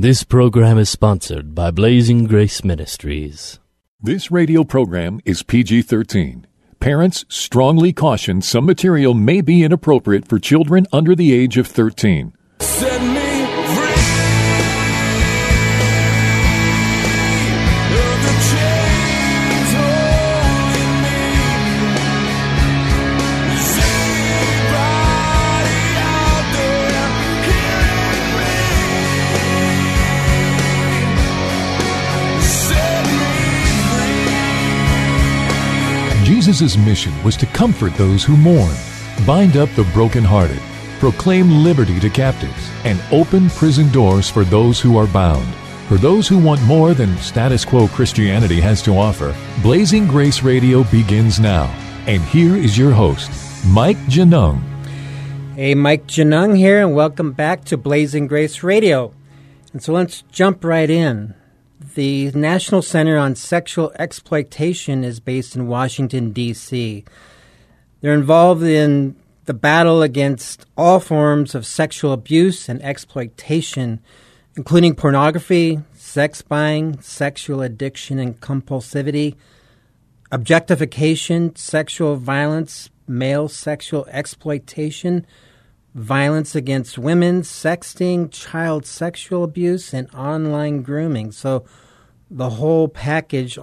This program is sponsored by Blazing Grace Ministries. This radio program is PG 13. Parents strongly caution some material may be inappropriate for children under the age of 13. Set Jesus' mission was to comfort those who mourn, bind up the brokenhearted, proclaim liberty to captives, and open prison doors for those who are bound. For those who want more than status quo Christianity has to offer, Blazing Grace Radio begins now. And here is your host, Mike Genung. Hey, Mike Genung here, and welcome back to Blazing Grace Radio. And so let's jump right in. The National Center on Sexual Exploitation is based in Washington, D.C. They're involved in the battle against all forms of sexual abuse and exploitation, including pornography, sex buying, sexual addiction and compulsivity, objectification, sexual violence, male sexual exploitation, violence against women, sexting, child sexual abuse, and online grooming. So the whole package,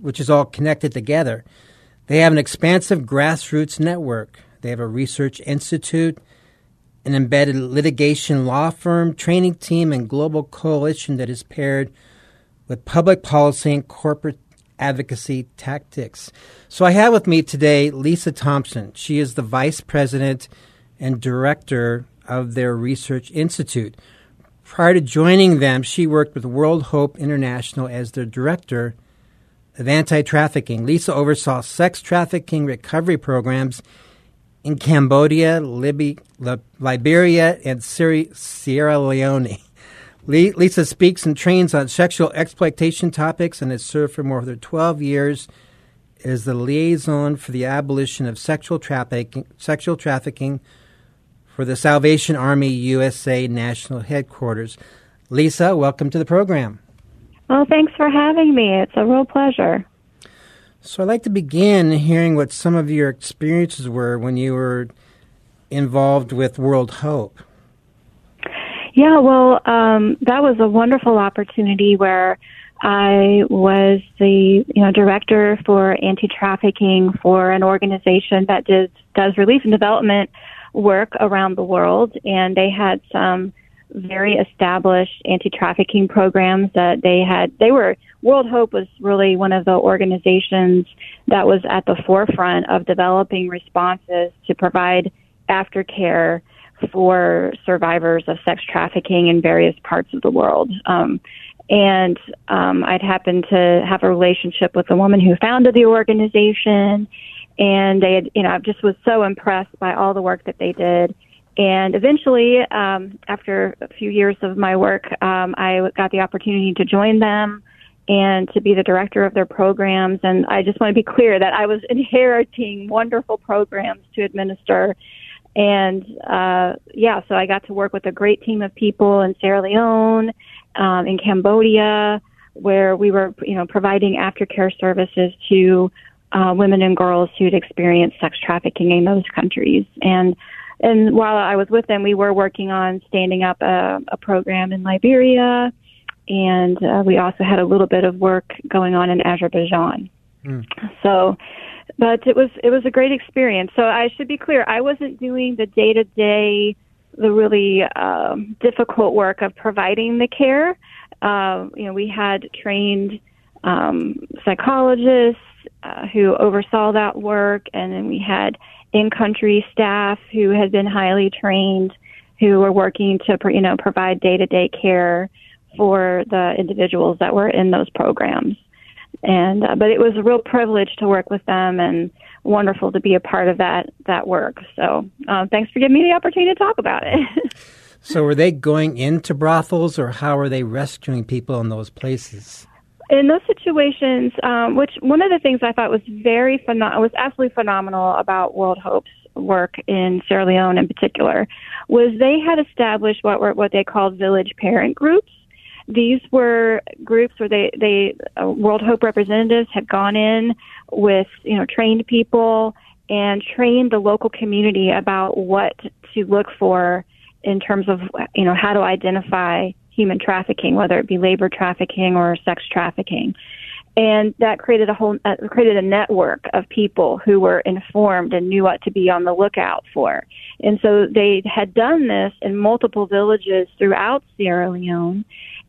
which is all connected together. They have an expansive grassroots network. They have a research institute, an embedded litigation law firm, training team, and global coalition that is paired with public policy and corporate advocacy tactics. So I have with me today Lisa Thompson. She is the vice president and director of their research institute. Prior to joining them, she worked with World Hope International as their director of anti trafficking. Lisa oversaw sex trafficking recovery programs in Cambodia, Libya, Liberia, and Sierra Leone. Lisa speaks and trains on sexual exploitation topics and has served for more than 12 years as the liaison for the abolition of sexual trafficking, sexual trafficking for the Salvation Army USA National Headquarters. Lisa, welcome to the program. Well, thanks for having me. It's a real pleasure. So, I'd like to begin hearing what some of your experiences were when you were involved with World Hope. Yeah, well, um, that was a wonderful opportunity where I was the you know director for anti-trafficking for an organization that does does relief and development work around the world, and they had some very established anti-trafficking programs that they had. They were World Hope was really one of the organizations that was at the forefront of developing responses to provide aftercare for survivors of sex trafficking in various parts of the world. Um, and um, I'd happened to have a relationship with the woman who founded the organization, and they had, you know, I just was so impressed by all the work that they did. And eventually, um, after a few years of my work, um, I got the opportunity to join them and to be the director of their programs. And I just want to be clear that I was inheriting wonderful programs to administer. And uh, yeah, so I got to work with a great team of people in Sierra Leone, um, in Cambodia, where we were, you know, providing aftercare services to uh, women and girls who'd experienced sex trafficking in those countries. And and while I was with them, we were working on standing up a, a program in Liberia, and uh, we also had a little bit of work going on in Azerbaijan. Mm. So, but it was it was a great experience. So I should be clear, I wasn't doing the day to day, the really um, difficult work of providing the care. Uh, you know, we had trained um, psychologists uh, who oversaw that work, and then we had in-country staff who had been highly trained, who were working to you know provide day-to-day care for the individuals that were in those programs. And uh, but it was a real privilege to work with them and wonderful to be a part of that that work. So uh, thanks for giving me the opportunity to talk about it. so were they going into brothels or how are they rescuing people in those places? In those situations, um, which one of the things I thought was very pheno- was absolutely phenomenal about World Hope's work in Sierra Leone in particular was they had established what were what they called village parent groups, these were groups where they they uh, World Hope representatives had gone in with you know trained people and trained the local community about what to look for in terms of you know how to identify human trafficking, whether it be labor trafficking or sex trafficking and that created a whole uh, created a network of people who were informed and knew what to be on the lookout for. And so they had done this in multiple villages throughout Sierra Leone.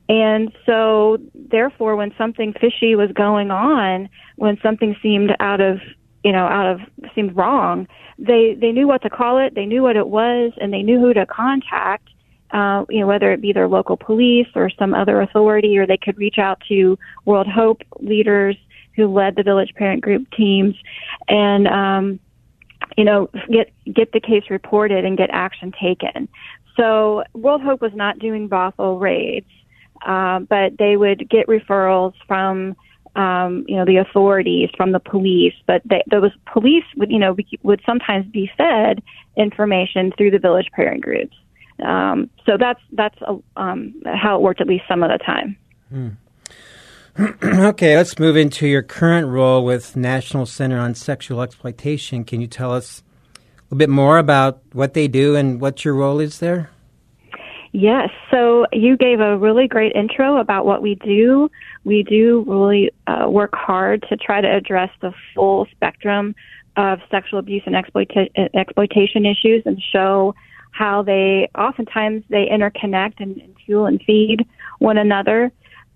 And so therefore when something fishy was going on, when something seemed out of you know, out of seemed wrong, they they knew what to call it, they knew what it was, and they knew who to contact uh, you know, whether it be their local police or some other authority, or they could reach out to World Hope leaders who led the village parent group teams, and um, you know, get get the case reported and get action taken. So World Hope was not doing brothel raids, uh, but they would get referrals from um, you know the authorities, from the police. But they, those police would you know would sometimes be fed information through the village parent groups. Um, so that's that's uh, um, how it worked at least some of the time. Hmm. okay, let's move into your current role with National Center on Sexual Exploitation. Can you tell us a little bit more about what they do and what your role is there? Yes. So you gave a really great intro about what we do. We do really uh, work hard to try to address the full spectrum of sexual abuse and exploita- exploitation issues and show how they oftentimes they interconnect and, and fuel and feed one another.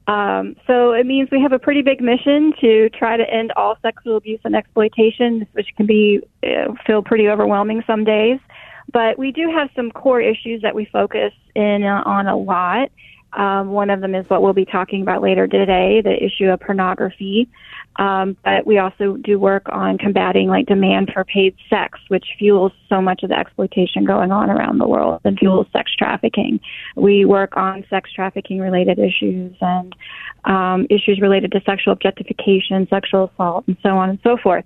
Um, so it means we have a pretty big mission to try to end all sexual abuse and exploitation, which can be uh, feel pretty overwhelming some days. But we do have some core issues that we focus in uh, on a lot. Um, one of them is what we'll be talking about later today, the issue of pornography. Um, but we also do work on combating like demand for paid sex, which fuels so much of the exploitation going on around the world and fuels sex trafficking. We work on sex trafficking related issues and um, issues related to sexual objectification, sexual assault, and so on and so forth.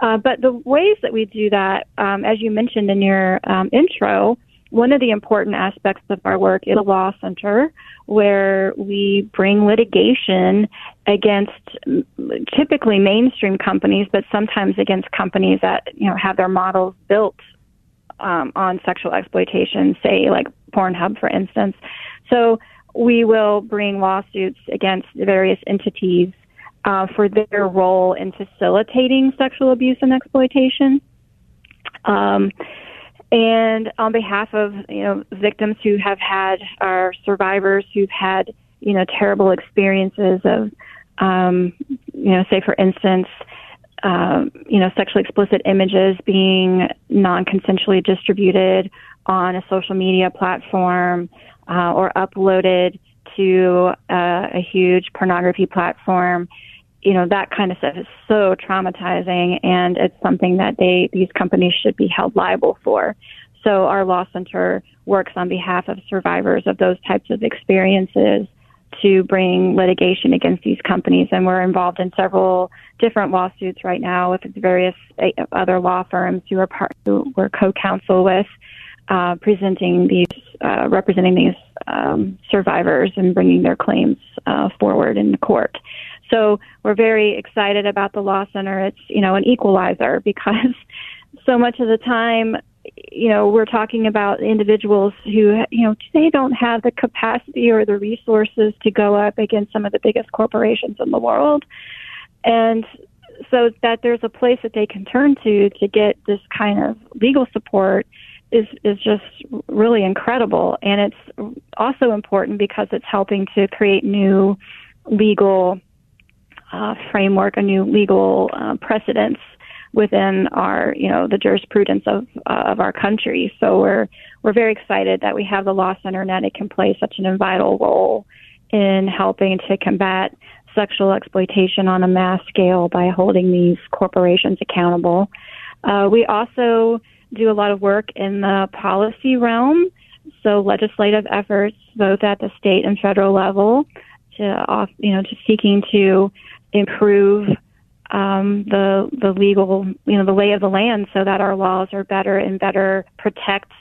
Uh, but the ways that we do that, um, as you mentioned in your um, intro, one of the important aspects of our work is a law center where we bring litigation against typically mainstream companies, but sometimes against companies that you know have their models built um, on sexual exploitation, say like Pornhub, for instance. So we will bring lawsuits against various entities uh, for their role in facilitating sexual abuse and exploitation. Um, and on behalf of you know victims who have had our survivors who've had you know terrible experiences of um, you know say for instance uh, you know sexually explicit images being non-consensually distributed on a social media platform uh, or uploaded to uh, a huge pornography platform you know that kind of stuff is so traumatizing and it's something that they these companies should be held liable for so our law center works on behalf of survivors of those types of experiences to bring litigation against these companies and we're involved in several different lawsuits right now with various eh, other law firms who are part who we're co-counsel with uh, presenting these uh, representing these um, survivors and bringing their claims uh, forward in the court. So we're very excited about the Law Center. It's, you know, an equalizer because so much of the time, you know, we're talking about individuals who, you know, they don't have the capacity or the resources to go up against some of the biggest corporations in the world. And so that there's a place that they can turn to to get this kind of legal support is is just really incredible and it's also important because it's helping to create new legal uh, framework, a new legal uh, precedence within our, you know, the jurisprudence of uh, of our country. So we're we're very excited that we have the Law Center that it can play such an vital role in helping to combat sexual exploitation on a mass scale by holding these corporations accountable. Uh, we also do a lot of work in the policy realm, so legislative efforts both at the state and federal level to, you know, to seeking to improve um, the the legal you know the lay of the land so that our laws are better and better protect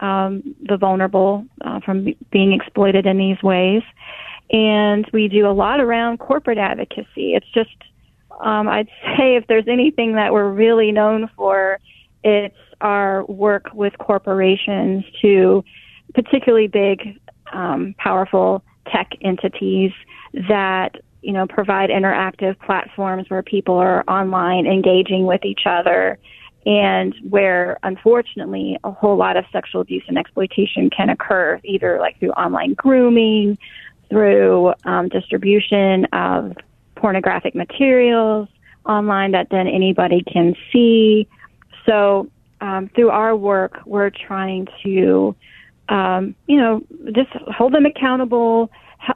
um, the vulnerable uh, from being exploited in these ways. and we do a lot around corporate advocacy. It's just, um, I'd say, if there's anything that we're really known for, it's our work with corporations to particularly big, um, powerful tech entities that you know provide interactive platforms where people are online engaging with each other and where unfortunately a whole lot of sexual abuse and exploitation can occur either like through online grooming through um, distribution of pornographic materials online that then anybody can see. So um, through our work we're trying to um, you know just hold them accountable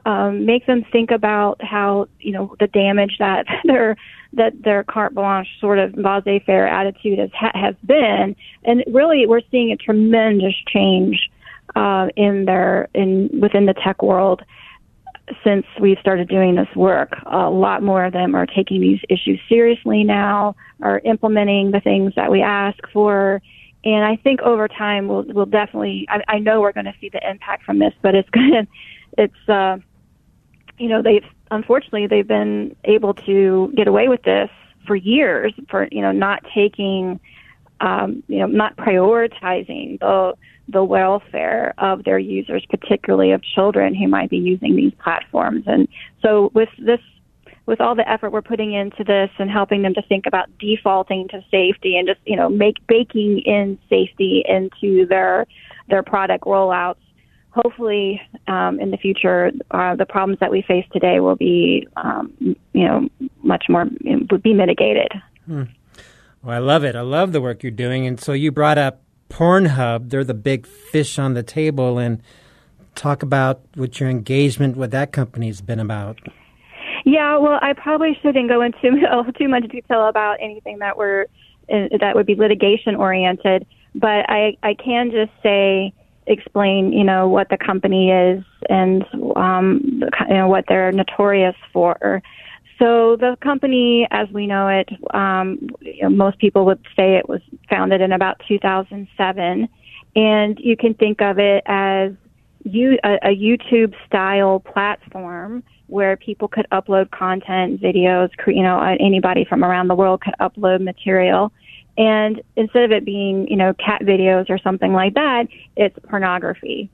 um, make them think about how you know the damage that their that their carte blanche sort of laissez-faire attitude has has been, and really we're seeing a tremendous change uh, in their in within the tech world since we started doing this work. A lot more of them are taking these issues seriously now, are implementing the things that we ask for. And I think over time we'll we'll definitely I, I know we're going to see the impact from this, but it's going to it's uh, you know they've unfortunately they've been able to get away with this for years for you know not taking um, you know not prioritizing the the welfare of their users, particularly of children who might be using these platforms. And so with this with all the effort we're putting into this and helping them to think about defaulting to safety and just you know make baking in safety into their their product rollouts hopefully um, in the future uh, the problems that we face today will be um, you know much more would be mitigated. Hmm. well i love it. I love the work you're doing. And so you brought up pornhub. They're the big fish on the table. And talk about what your engagement with that company's been about. Yeah well i probably shouldn't go into too much detail about anything that we're that would be litigation oriented but i i can just say explain, you know, what the company is and um, you know what they're notorious for. So the company, as we know it, um, you know, most people would say it was founded in about 2007, and you can think of it as you, a, a YouTube style platform where people could upload content, videos, you know, anybody from around the world could upload material and instead of it being, you know, cat videos or something like that, it's pornography.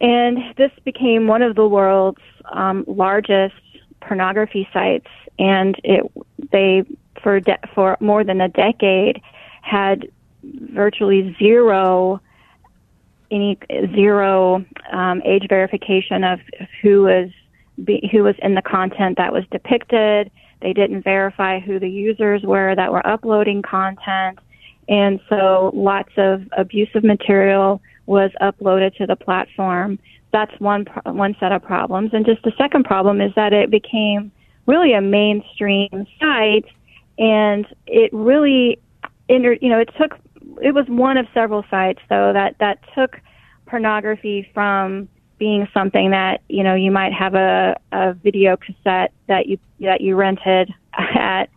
And this became one of the world's um, largest pornography sites, and it they for de- for more than a decade had virtually zero any zero um, age verification of who was be, who was in the content that was depicted they didn't verify who the users were that were uploading content. And so lots of abusive material was uploaded to the platform. That's one, one set of problems. And just the second problem is that it became really a mainstream site and it really, inter, you know, it took, it was one of several sites though that, that took pornography from being something that you know you might have a, a video cassette that you that you rented at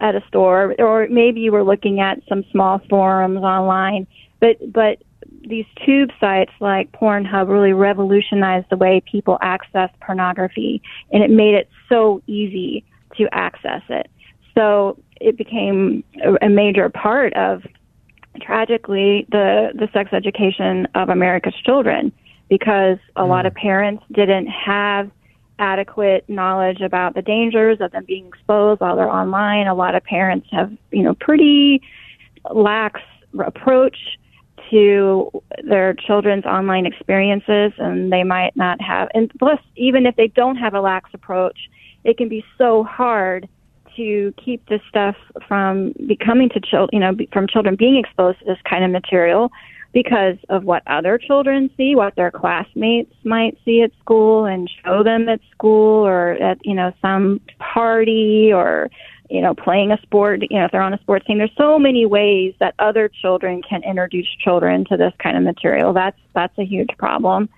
at a store or maybe you were looking at some small forums online. But but these tube sites like Pornhub really revolutionized the way people access pornography and it made it so easy to access it. So it became a, a major part of tragically the the sex education of America's children because a mm. lot of parents didn't have adequate knowledge about the dangers of them being exposed while they're online. A lot of parents have, you know, pretty lax approach to their children's online experiences and they might not have and plus even if they don't have a lax approach it can be so hard to keep this stuff from becoming to children you know from children being exposed to this kind of material because of what other children see, what their classmates might see at school and show them at school or at, you know, some party or, you know, playing a sport, you know, if they're on a sports team. There's so many ways that other children can introduce children to this kind of material. That's, that's a huge problem.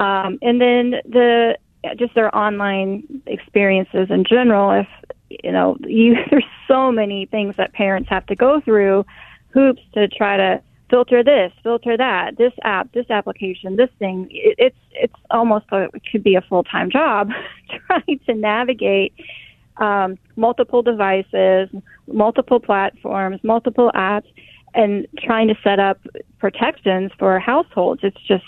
Um, and then the, just their online experiences in general, if, you know, you, there's so many things that parents have to go through hoops to try to filter this, filter that, this app, this application, this thing. It, it's it's almost a, it could be a full time job trying to navigate um, multiple devices, multiple platforms, multiple apps, and trying to set up protections for households. It's just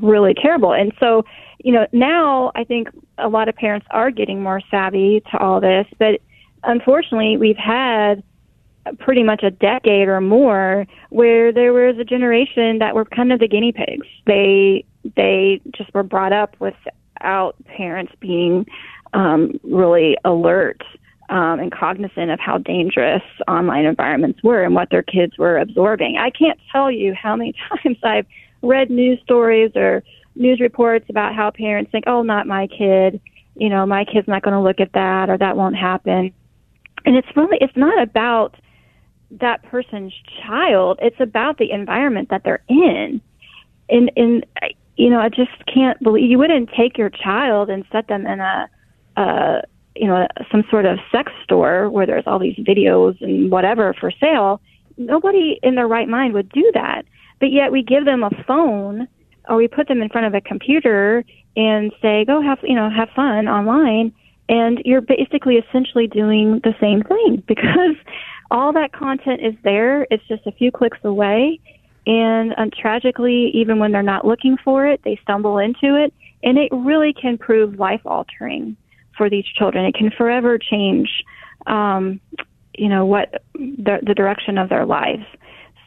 really terrible. And so, you know, now I think a lot of parents are getting more savvy to all this, but unfortunately, we've had pretty much a decade or more where there was a generation that were kind of the guinea pigs. They they just were brought up without parents being um, really alert um, and cognizant of how dangerous online environments were and what their kids were absorbing. I can't tell you how many times I've read news stories or news reports about how parents think, "Oh, not my kid," you know, my kid's not going to look at that or that won't happen. And it's really it's not about that person's child. It's about the environment that they're in. And and you know, I just can't believe you wouldn't take your child and set them in a uh you know, some sort of sex store where there's all these videos and whatever for sale. Nobody in their right mind would do that. But yet we give them a phone or we put them in front of a computer and say, go have, you know, have fun online. And you're basically essentially doing the same thing because all that content is there. It's just a few clicks away. And um, tragically, even when they're not looking for it, they stumble into it. And it really can prove life altering for these children. It can forever change, um, you know, what the, the direction of their lives.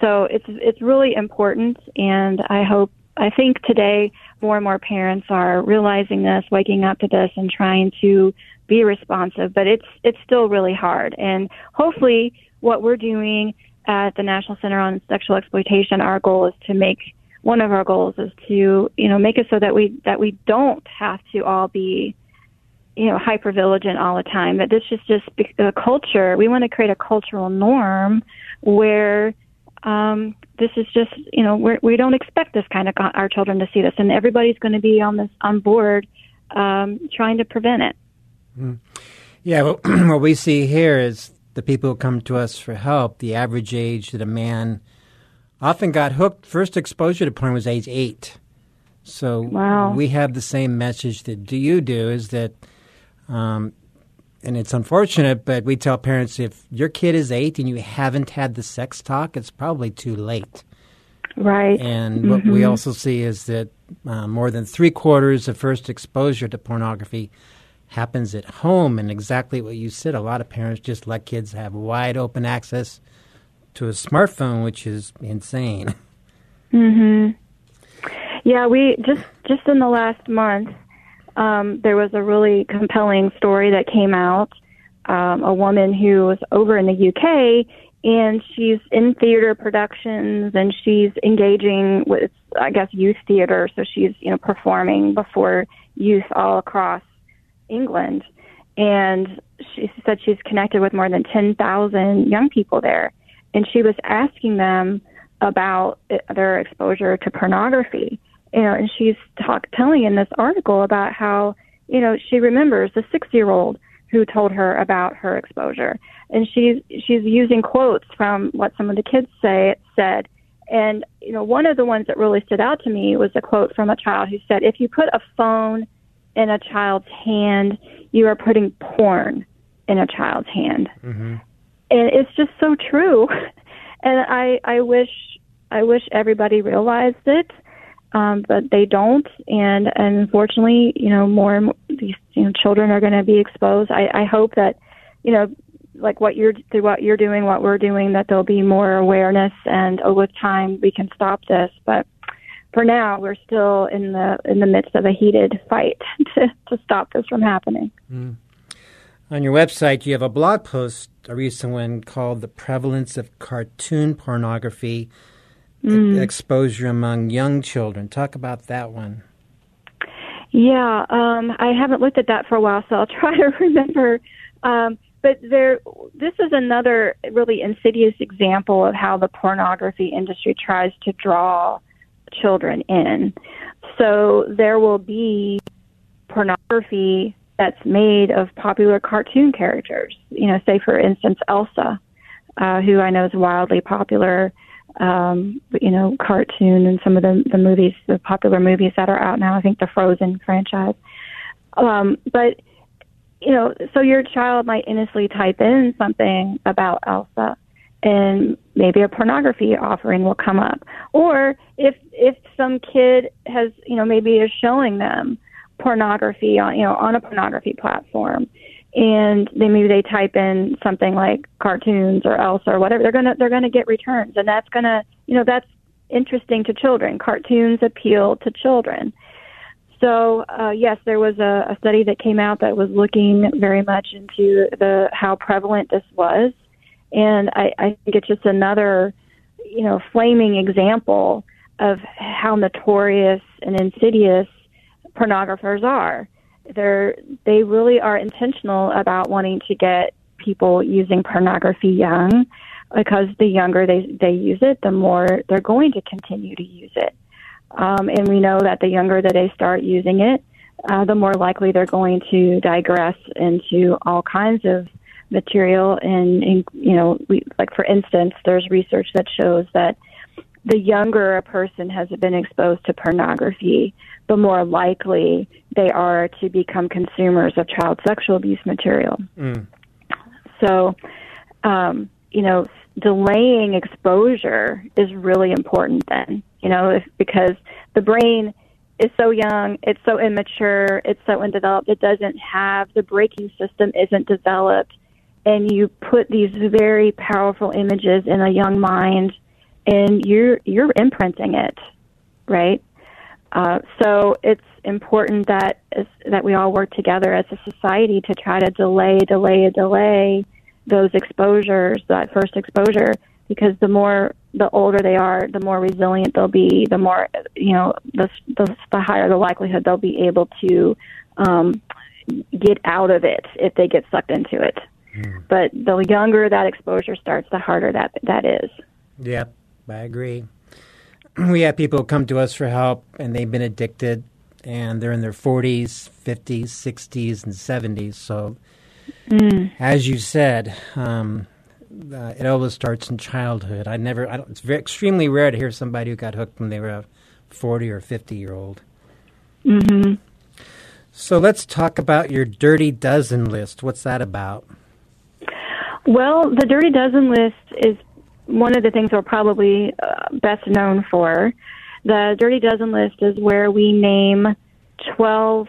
So it's it's really important, and I hope I think today more and more parents are realizing this, waking up to this, and trying to be responsive. But it's it's still really hard, and hopefully, what we're doing at the National Center on Sexual Exploitation, our goal is to make one of our goals is to you know make it so that we that we don't have to all be you know hyper vigilant all the time that this is just a culture we want to create a cultural norm where um, this is just you know we're, we don't expect this kind of our children to see this, and everybody's going to be on this on board um, trying to prevent it. Mm. Yeah, well, what we see here is the people who come to us for help. The average age that a man often got hooked first exposure to porn was age eight. So wow. we have the same message that do you do is that um, and it's unfortunate, but we tell parents if your kid is eight and you haven't had the sex talk, it's probably too late. Right. And mm-hmm. what we also see is that uh, more than three quarters of first exposure to pornography happens at home. And exactly what you said, a lot of parents just let kids have wide open access to a smartphone, which is insane. Mm Mhm. Yeah, we just just in the last month um, there was a really compelling story that came out. Um, a woman who was over in the UK and she's in theater productions and she's engaging with, I guess, youth theater. So she's, you know, performing before youth all across England. And she said she's connected with more than 10,000 young people there. And she was asking them about their exposure to pornography you know, and she's talk, telling in this article about how, you know, she remembers the six year old who told her about her exposure. And she's, she's using quotes from what some of the kids say, said. And, you know, one of the ones that really stood out to me was a quote from a child who said, if you put a phone in a child's hand, you are putting porn in a child's hand. Mm-hmm. And it's just so true. and I, I wish, I wish everybody realized it um, but they don't. And, and unfortunately, you know, more and more these you know, children are going to be exposed. I, I hope that, you know, like what you're through what you're doing, what we're doing, that there'll be more awareness, and uh, with time we can stop this. But for now, we're still in the in the midst of a heated fight to to stop this from happening. Mm. On your website, you have a blog post, a recent one called "The Prevalence of Cartoon Pornography." Mm. exposure among young children. Talk about that one. Yeah, um, I haven't looked at that for a while, so I'll try to remember. Um, but there, this is another really insidious example of how the pornography industry tries to draw children in. So there will be pornography that's made of popular cartoon characters. You know, say for instance Elsa, uh, who I know is wildly popular um, you know, cartoon and some of the the movies, the popular movies that are out now. I think the Frozen franchise. Um, but you know, so your child might innocently type in something about Elsa, and maybe a pornography offering will come up. Or if if some kid has, you know, maybe is showing them pornography on, you know, on a pornography platform, and they maybe they type in something like cartoons or Elsa or whatever, they're gonna they're gonna get returns, and that's gonna, you know, that's interesting to children. Cartoons appeal to children. So uh, yes, there was a, a study that came out that was looking very much into the how prevalent this was, and I, I think it's just another, you know, flaming example of how notorious and insidious pornographers are. They're they really are intentional about wanting to get people using pornography young, because the younger they they use it, the more they're going to continue to use it. Um, and we know that the younger that they start using it, uh, the more likely they're going to digress into all kinds of material. And, and you know, we, like for instance, there's research that shows that the younger a person has been exposed to pornography, the more likely they are to become consumers of child sexual abuse material. So, um, you know, delaying exposure is really important then, you know, if, because the brain is so young, it's so immature, it's so undeveloped, it doesn't have the braking system isn't developed. And you put these very powerful images in a young mind and you're you're imprinting it, right? Uh, so it's important that that we all work together as a society to try to delay, delay, delay those exposures, that first exposure, because the more the older they are, the more resilient they'll be. The more you know, the the, the higher the likelihood they'll be able to um, get out of it if they get sucked into it. But the younger that exposure starts, the harder that that is. Yep, I agree. We have people come to us for help, and they've been addicted, and they're in their 40s, 50s, 60s, and 70s. So, as you said, um, uh, it always starts in childhood. I never, I don't, it's very, extremely rare to hear somebody who got hooked when they were a 40 or 50 year old. hmm So let's talk about your dirty dozen list. What's that about? Well, the Dirty Dozen list is one of the things we're probably uh, best known for. The Dirty Dozen list is where we name 12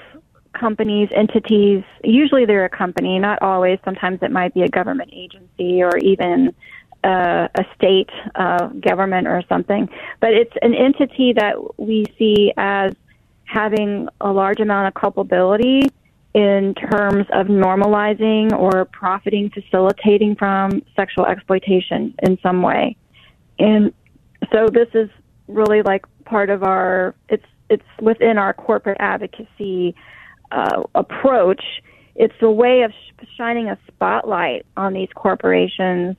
companies, entities. Usually they're a company, not always. Sometimes it might be a government agency or even uh, a state uh, government or something. But it's an entity that we see as having a large amount of culpability in terms of normalizing or profiting, facilitating from sexual exploitation in some way. And so this is really like part of our it's it's within our corporate advocacy uh, approach. It's a way of sh- shining a spotlight on these corporations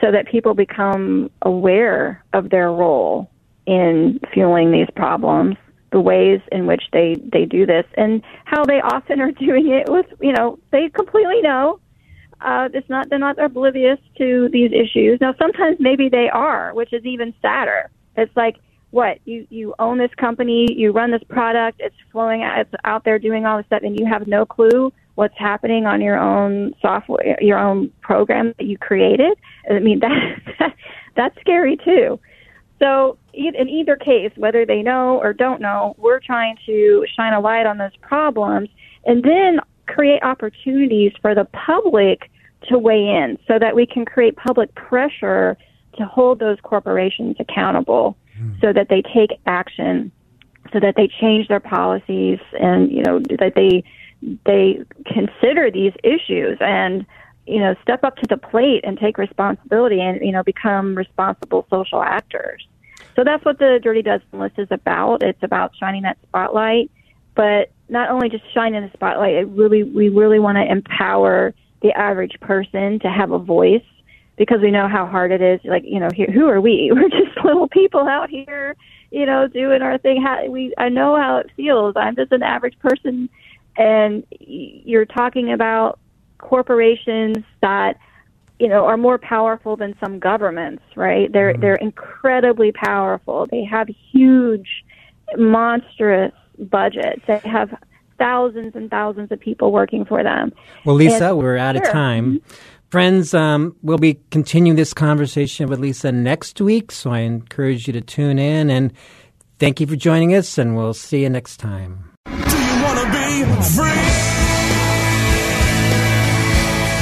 so that people become aware of their role in fueling these problems, the ways in which they, they do this, and how they often are doing it with, you know, they completely know. Uh, it's not they're not oblivious to these issues. Now sometimes maybe they are, which is even sadder. It's like what you you own this company, you run this product, it's flowing out, it's out there doing all this stuff, and you have no clue what's happening on your own software, your own program that you created. I mean that that's scary too. So in either case, whether they know or don't know, we're trying to shine a light on those problems and then create opportunities for the public to weigh in so that we can create public pressure to hold those corporations accountable hmm. so that they take action so that they change their policies and you know that they they consider these issues and you know step up to the plate and take responsibility and you know become responsible social actors so that's what the dirty dozen list is about. It's about shining that spotlight. But not only just shining the spotlight it really we really want to empower the average person to have a voice because we know how hard it is. Like you know here who are we? We're just little people out here you know doing our thing. How we i know how it feels. I'm just an average person. And you're talking about corporations that you know, are more powerful than some governments, right? They're they're incredibly powerful. They have huge, monstrous budgets. They have thousands and thousands of people working for them. Well, Lisa, And- we're out of time. Friends, um, we'll be continuing this conversation with Lisa next week, so I encourage you to tune in. And thank you for joining us, and we'll see you next time.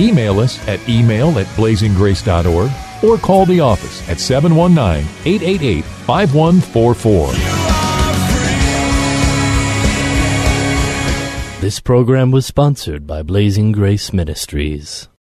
Email us at email at blazinggrace.org or call the office at 719-888-5144. This program was sponsored by Blazing Grace Ministries.